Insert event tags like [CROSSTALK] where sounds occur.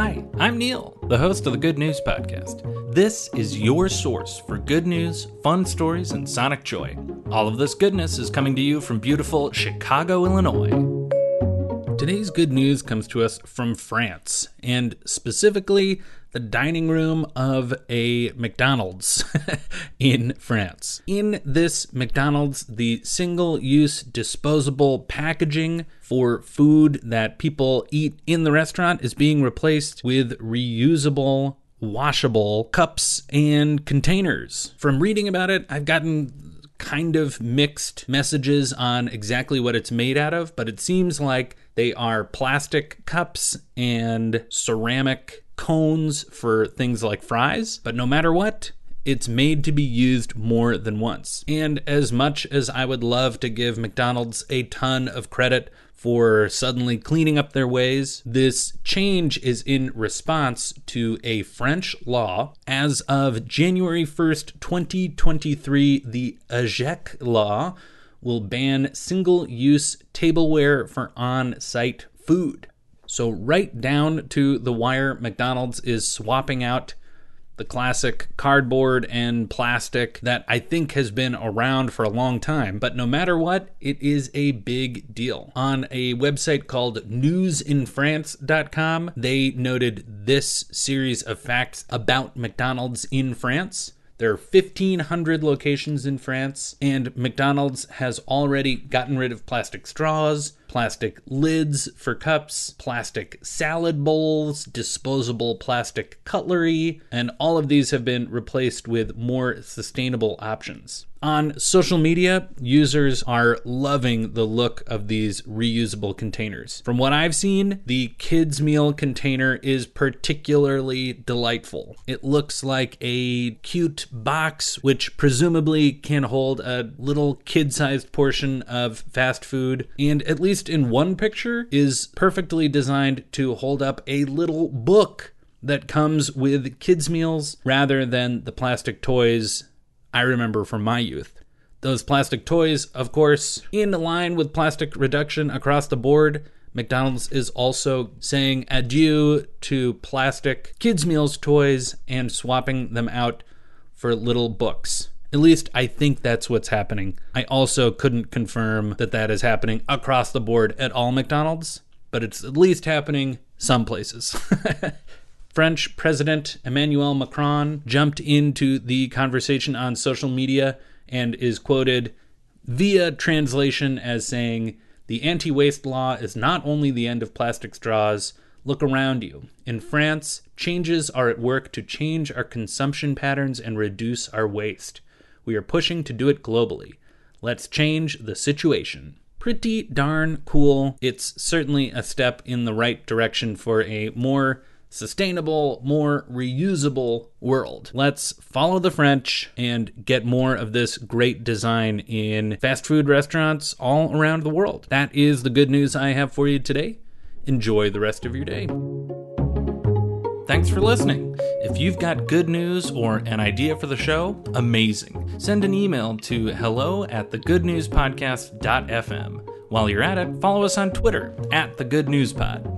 Hi, I'm Neil, the host of the Good News Podcast. This is your source for good news, fun stories, and sonic joy. All of this goodness is coming to you from beautiful Chicago, Illinois. Today's good news comes to us from France, and specifically the dining room of a McDonald's [LAUGHS] in France. In this McDonald's, the single use disposable packaging for food that people eat in the restaurant is being replaced with reusable washable cups and containers. From reading about it, I've gotten kind of mixed messages on exactly what it's made out of, but it seems like they are plastic cups and ceramic cones for things like fries, but no matter what, it's made to be used more than once. And as much as I would love to give McDonald's a ton of credit for suddenly cleaning up their ways, this change is in response to a French law. As of January 1st, 2023, the AGEC law will ban single use tableware for on site food. So, right down to the wire, McDonald's is swapping out the classic cardboard and plastic that I think has been around for a long time. But no matter what, it is a big deal. On a website called newsinfrance.com, they noted this series of facts about McDonald's in France. There are 1,500 locations in France, and McDonald's has already gotten rid of plastic straws, plastic lids for cups, plastic salad bowls, disposable plastic cutlery, and all of these have been replaced with more sustainable options. On social media, users are loving the look of these reusable containers. From what I've seen, the kids' meal container is particularly delightful. It looks like a cute box, which presumably can hold a little kid sized portion of fast food, and at least in one picture, is perfectly designed to hold up a little book that comes with kids' meals rather than the plastic toys I remember from my youth. Those plastic toys, of course, in line with plastic reduction across the board. McDonald's is also saying adieu to plastic kids' meals toys and swapping them out for little books. At least I think that's what's happening. I also couldn't confirm that that is happening across the board at all McDonald's, but it's at least happening some places. [LAUGHS] French President Emmanuel Macron jumped into the conversation on social media and is quoted via translation as saying, The anti waste law is not only the end of plastic straws. Look around you. In France, changes are at work to change our consumption patterns and reduce our waste. We are pushing to do it globally. Let's change the situation. Pretty darn cool. It's certainly a step in the right direction for a more sustainable, more reusable world. Let's follow the French and get more of this great design in fast food restaurants all around the world. That is the good news I have for you today. Enjoy the rest of your day. Thanks for listening. If you've got good news or an idea for the show, amazing. Send an email to hello at thegoodnewspodcast.fm. While you're at it, follow us on Twitter at the Good News Pod.